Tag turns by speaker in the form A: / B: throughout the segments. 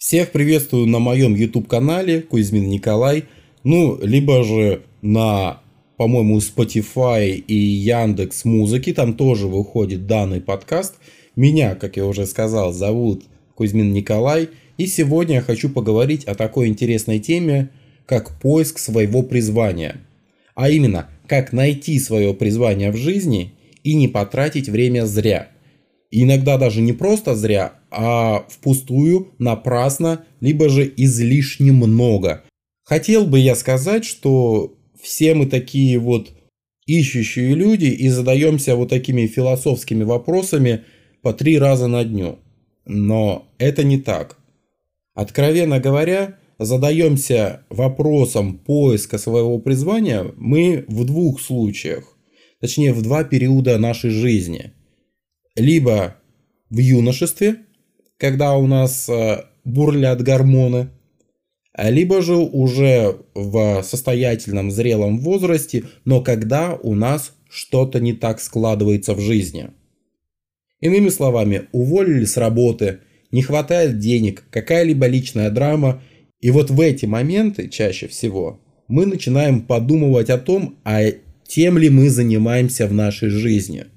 A: Всех приветствую на моем YouTube канале Кузьмин Николай, ну, либо же на, по-моему, Spotify и Яндекс Музыки, там тоже выходит данный подкаст. Меня, как я уже сказал, зовут Кузьмин Николай, и сегодня я хочу поговорить о такой интересной теме, как поиск своего призвания. А именно, как найти свое призвание в жизни и не потратить время зря – иногда даже не просто зря, а впустую, напрасно, либо же излишне много. Хотел бы я сказать, что все мы такие вот ищущие люди и задаемся вот такими философскими вопросами по три раза на дню. Но это не так. Откровенно говоря, задаемся вопросом поиска своего призвания мы в двух случаях. Точнее, в два периода нашей жизни – либо в юношестве, когда у нас э, бурлят гормоны, либо же уже в состоятельном зрелом возрасте, но когда у нас что-то не так складывается в жизни. Иными словами, уволили с работы, не хватает денег, какая-либо личная драма, и вот в эти моменты чаще всего мы начинаем подумывать о том, а тем ли мы занимаемся в нашей жизни –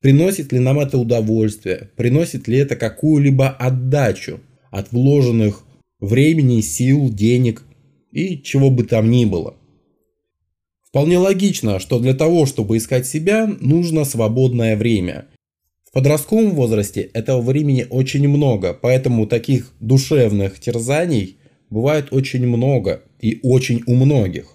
A: Приносит ли нам это удовольствие? Приносит ли это какую-либо отдачу от вложенных времени, сил, денег и чего бы там ни было? Вполне логично, что для того, чтобы искать себя, нужно свободное время. В подростковом возрасте этого времени очень много, поэтому таких душевных терзаний бывает очень много и очень у многих.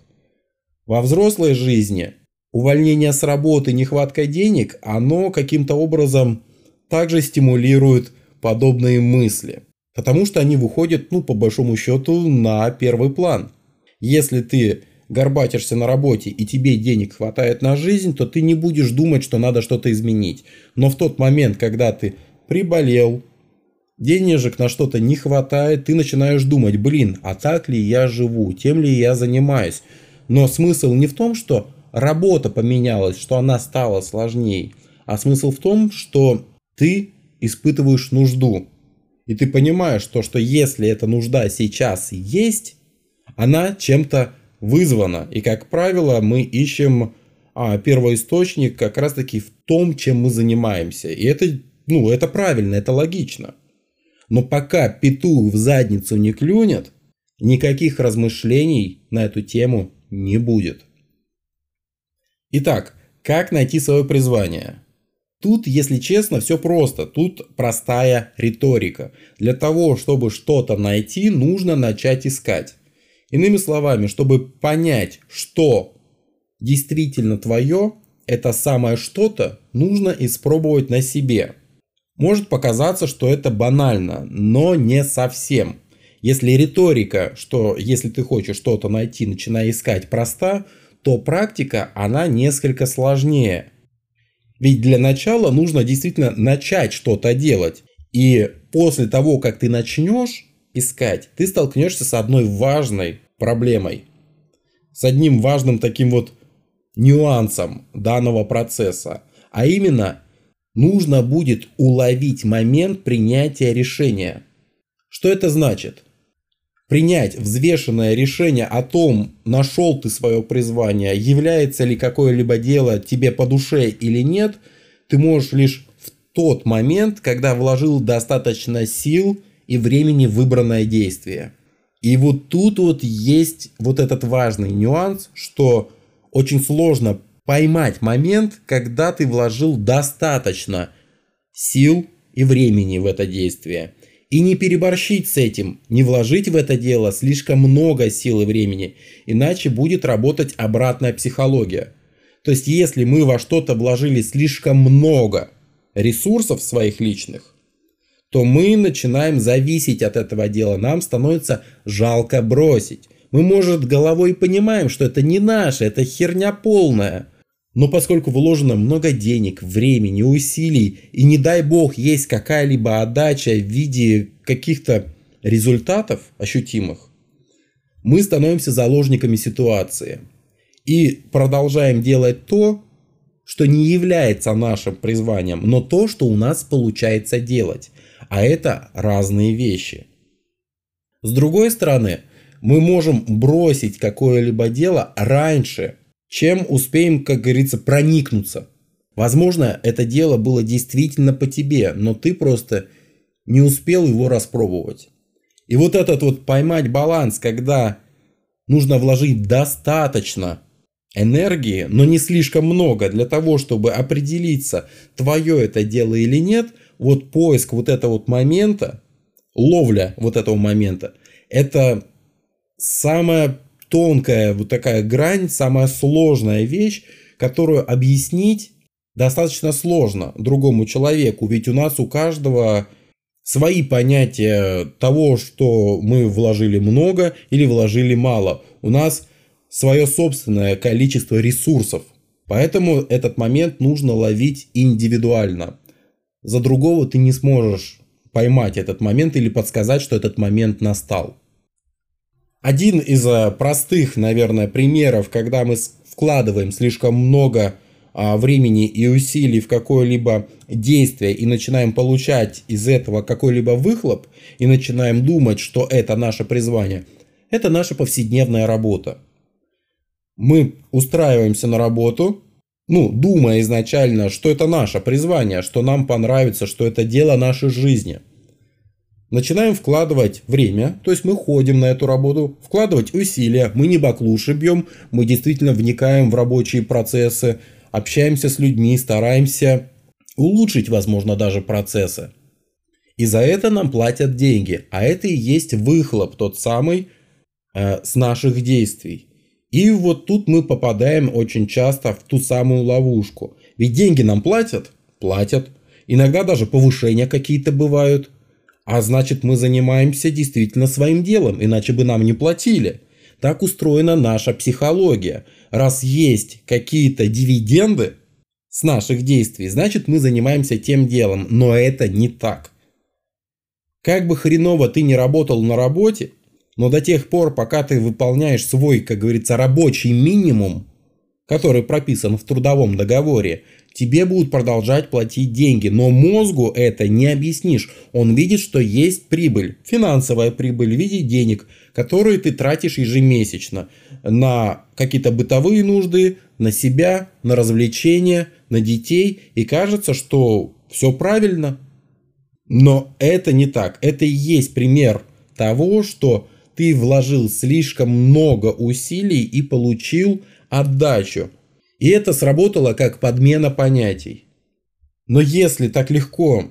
A: Во взрослой жизни увольнение с работы, нехватка денег, оно каким-то образом также стимулирует подобные мысли. Потому что они выходят, ну, по большому счету, на первый план. Если ты горбатишься на работе и тебе денег хватает на жизнь, то ты не будешь думать, что надо что-то изменить. Но в тот момент, когда ты приболел, денежек на что-то не хватает, ты начинаешь думать, блин, а так ли я живу, тем ли я занимаюсь. Но смысл не в том, что работа поменялась, что она стала сложнее. А смысл в том, что ты испытываешь нужду. И ты понимаешь, то, что если эта нужда сейчас есть, она чем-то вызвана. И, как правило, мы ищем а, первоисточник как раз-таки в том, чем мы занимаемся. И это, ну, это правильно, это логично. Но пока петух в задницу не клюнет, никаких размышлений на эту тему не будет. Итак, как найти свое призвание? Тут, если честно, все просто. Тут простая риторика. Для того, чтобы что-то найти, нужно начать искать. Иными словами, чтобы понять, что действительно твое, это самое что-то нужно испробовать на себе. Может показаться, что это банально, но не совсем. Если риторика, что если ты хочешь что-то найти, начинай искать проста, то практика, она несколько сложнее. Ведь для начала нужно действительно начать что-то делать. И после того, как ты начнешь искать, ты столкнешься с одной важной проблемой. С одним важным таким вот нюансом данного процесса. А именно, нужно будет уловить момент принятия решения. Что это значит? Принять взвешенное решение о том, нашел ты свое призвание, является ли какое-либо дело тебе по душе или нет, ты можешь лишь в тот момент, когда вложил достаточно сил и времени в выбранное действие. И вот тут вот есть вот этот важный нюанс, что очень сложно поймать момент, когда ты вложил достаточно сил и времени в это действие. И не переборщить с этим, не вложить в это дело слишком много сил и времени, иначе будет работать обратная психология. То есть если мы во что-то вложили слишком много ресурсов своих личных, то мы начинаем зависеть от этого дела, нам становится жалко бросить. Мы, может, головой понимаем, что это не наше, это херня полная – но поскольку вложено много денег, времени, усилий, и не дай бог есть какая-либо отдача в виде каких-то результатов ощутимых, мы становимся заложниками ситуации и продолжаем делать то, что не является нашим призванием, но то, что у нас получается делать. А это разные вещи. С другой стороны, мы можем бросить какое-либо дело раньше, чем успеем, как говорится, проникнуться. Возможно, это дело было действительно по тебе, но ты просто не успел его распробовать. И вот этот вот поймать баланс, когда нужно вложить достаточно энергии, но не слишком много для того, чтобы определиться, твое это дело или нет, вот поиск вот этого вот момента, ловля вот этого момента, это самая тонкая вот такая грань, самая сложная вещь, которую объяснить достаточно сложно другому человеку, ведь у нас у каждого свои понятия того, что мы вложили много или вложили мало. У нас свое собственное количество ресурсов. Поэтому этот момент нужно ловить индивидуально. За другого ты не сможешь поймать этот момент или подсказать, что этот момент настал. Один из э, простых, наверное, примеров, когда мы вкладываем слишком много а, времени и усилий в какое-либо действие и начинаем получать из этого какой-либо выхлоп и начинаем думать, что это наше призвание, это наша повседневная работа. Мы устраиваемся на работу, ну, думая изначально, что это наше призвание, что нам понравится, что это дело нашей жизни. Начинаем вкладывать время, то есть мы ходим на эту работу, вкладывать усилия, мы не баклуши бьем, мы действительно вникаем в рабочие процессы, общаемся с людьми, стараемся улучшить, возможно, даже процессы. И за это нам платят деньги, а это и есть выхлоп тот самый э, с наших действий. И вот тут мы попадаем очень часто в ту самую ловушку. Ведь деньги нам платят? Платят. Иногда даже повышения какие-то бывают. А значит мы занимаемся действительно своим делом, иначе бы нам не платили. Так устроена наша психология. Раз есть какие-то дивиденды с наших действий, значит мы занимаемся тем делом. Но это не так. Как бы хреново ты не работал на работе, но до тех пор, пока ты выполняешь свой, как говорится, рабочий минимум, который прописан в трудовом договоре, тебе будут продолжать платить деньги, но мозгу это не объяснишь. Он видит, что есть прибыль, финансовая прибыль в виде денег, которые ты тратишь ежемесячно на какие-то бытовые нужды, на себя, на развлечения, на детей, и кажется, что все правильно. Но это не так. Это и есть пример того, что ты вложил слишком много усилий и получил отдачу. И это сработало как подмена понятий. Но если так легко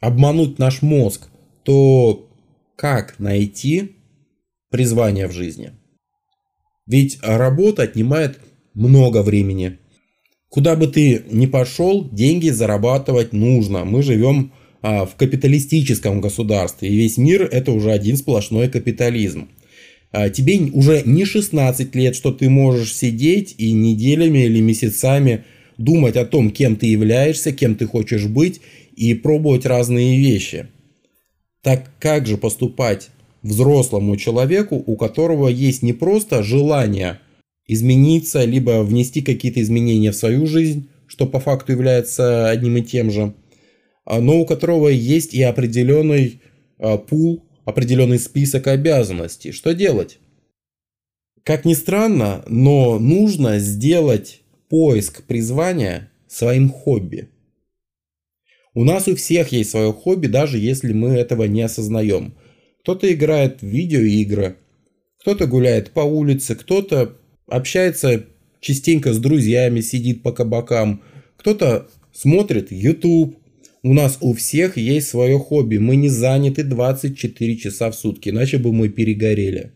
A: обмануть наш мозг, то как найти призвание в жизни? Ведь работа отнимает много времени. Куда бы ты ни пошел, деньги зарабатывать нужно. Мы живем а, в капиталистическом государстве, и весь мир это уже один сплошной капитализм. А, тебе уже не 16 лет, что ты можешь сидеть и неделями или месяцами думать о том, кем ты являешься, кем ты хочешь быть и пробовать разные вещи. Так как же поступать взрослому человеку, у которого есть не просто желание измениться, либо внести какие-то изменения в свою жизнь, что по факту является одним и тем же, а, но у которого есть и определенный а, пул определенный список обязанностей. Что делать? Как ни странно, но нужно сделать поиск призвания своим хобби. У нас у всех есть свое хобби, даже если мы этого не осознаем. Кто-то играет в видеоигры, кто-то гуляет по улице, кто-то общается частенько с друзьями, сидит по кабакам, кто-то смотрит YouTube, у нас у всех есть свое хобби. Мы не заняты 24 часа в сутки, иначе бы мы перегорели.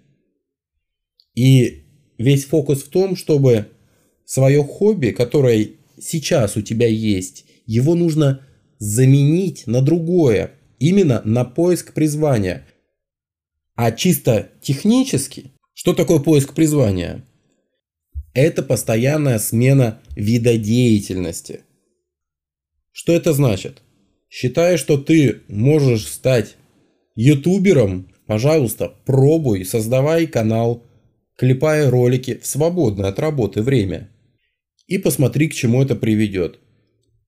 A: И весь фокус в том, чтобы свое хобби, которое сейчас у тебя есть, его нужно заменить на другое, именно на поиск призвания. А чисто технически, что такое поиск призвания? Это постоянная смена вида деятельности. Что это значит? Считая, что ты можешь стать ютубером, пожалуйста, пробуй, создавай канал, клепая ролики в свободное от работы время. И посмотри, к чему это приведет.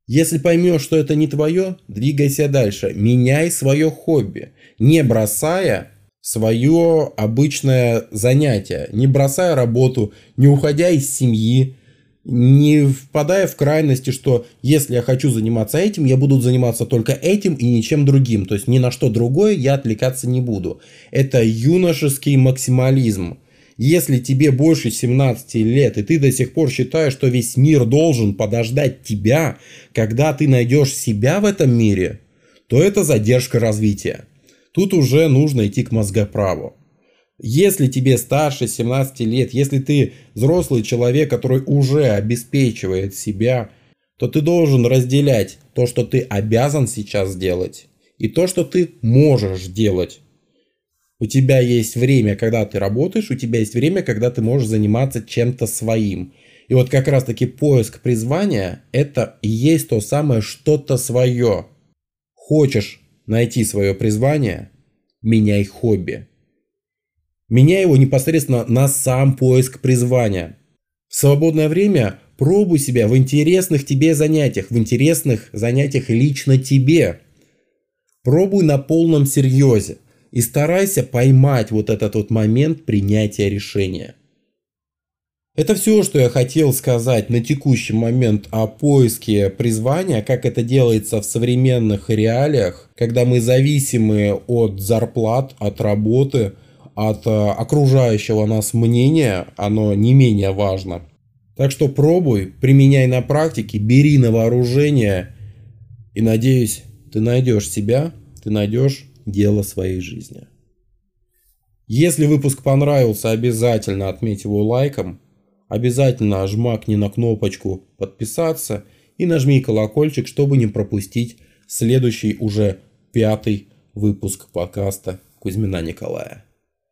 A: Если поймешь, что это не твое, двигайся дальше, меняй свое хобби, не бросая свое обычное занятие, не бросая работу, не уходя из семьи, не впадая в крайности, что если я хочу заниматься этим, я буду заниматься только этим и ничем другим. То есть ни на что другое я отвлекаться не буду. Это юношеский максимализм. Если тебе больше 17 лет, и ты до сих пор считаешь, что весь мир должен подождать тебя, когда ты найдешь себя в этом мире, то это задержка развития. Тут уже нужно идти к мозгоправу. Если тебе старше 17 лет, если ты взрослый человек, который уже обеспечивает себя, то ты должен разделять то, что ты обязан сейчас сделать, и то, что ты можешь делать. У тебя есть время, когда ты работаешь, у тебя есть время, когда ты можешь заниматься чем-то своим. И вот как раз таки поиск призвания – это и есть то самое что-то свое. Хочешь найти свое призвание – меняй хобби. Меняй его непосредственно на сам поиск призвания. В свободное время пробуй себя в интересных тебе занятиях, в интересных занятиях лично тебе. Пробуй на полном серьезе и старайся поймать вот этот вот момент принятия решения. Это все, что я хотел сказать на текущий момент о поиске призвания, как это делается в современных реалиях, когда мы зависимы от зарплат, от работы – от э, окружающего нас мнения, оно не менее важно. Так что пробуй, применяй на практике, бери на вооружение и надеюсь, ты найдешь себя, ты найдешь дело своей жизни. Если выпуск понравился, обязательно отметь его лайком, обязательно жмакни на кнопочку подписаться и нажми колокольчик, чтобы не пропустить следующий уже пятый выпуск подкаста Кузьмина Николая.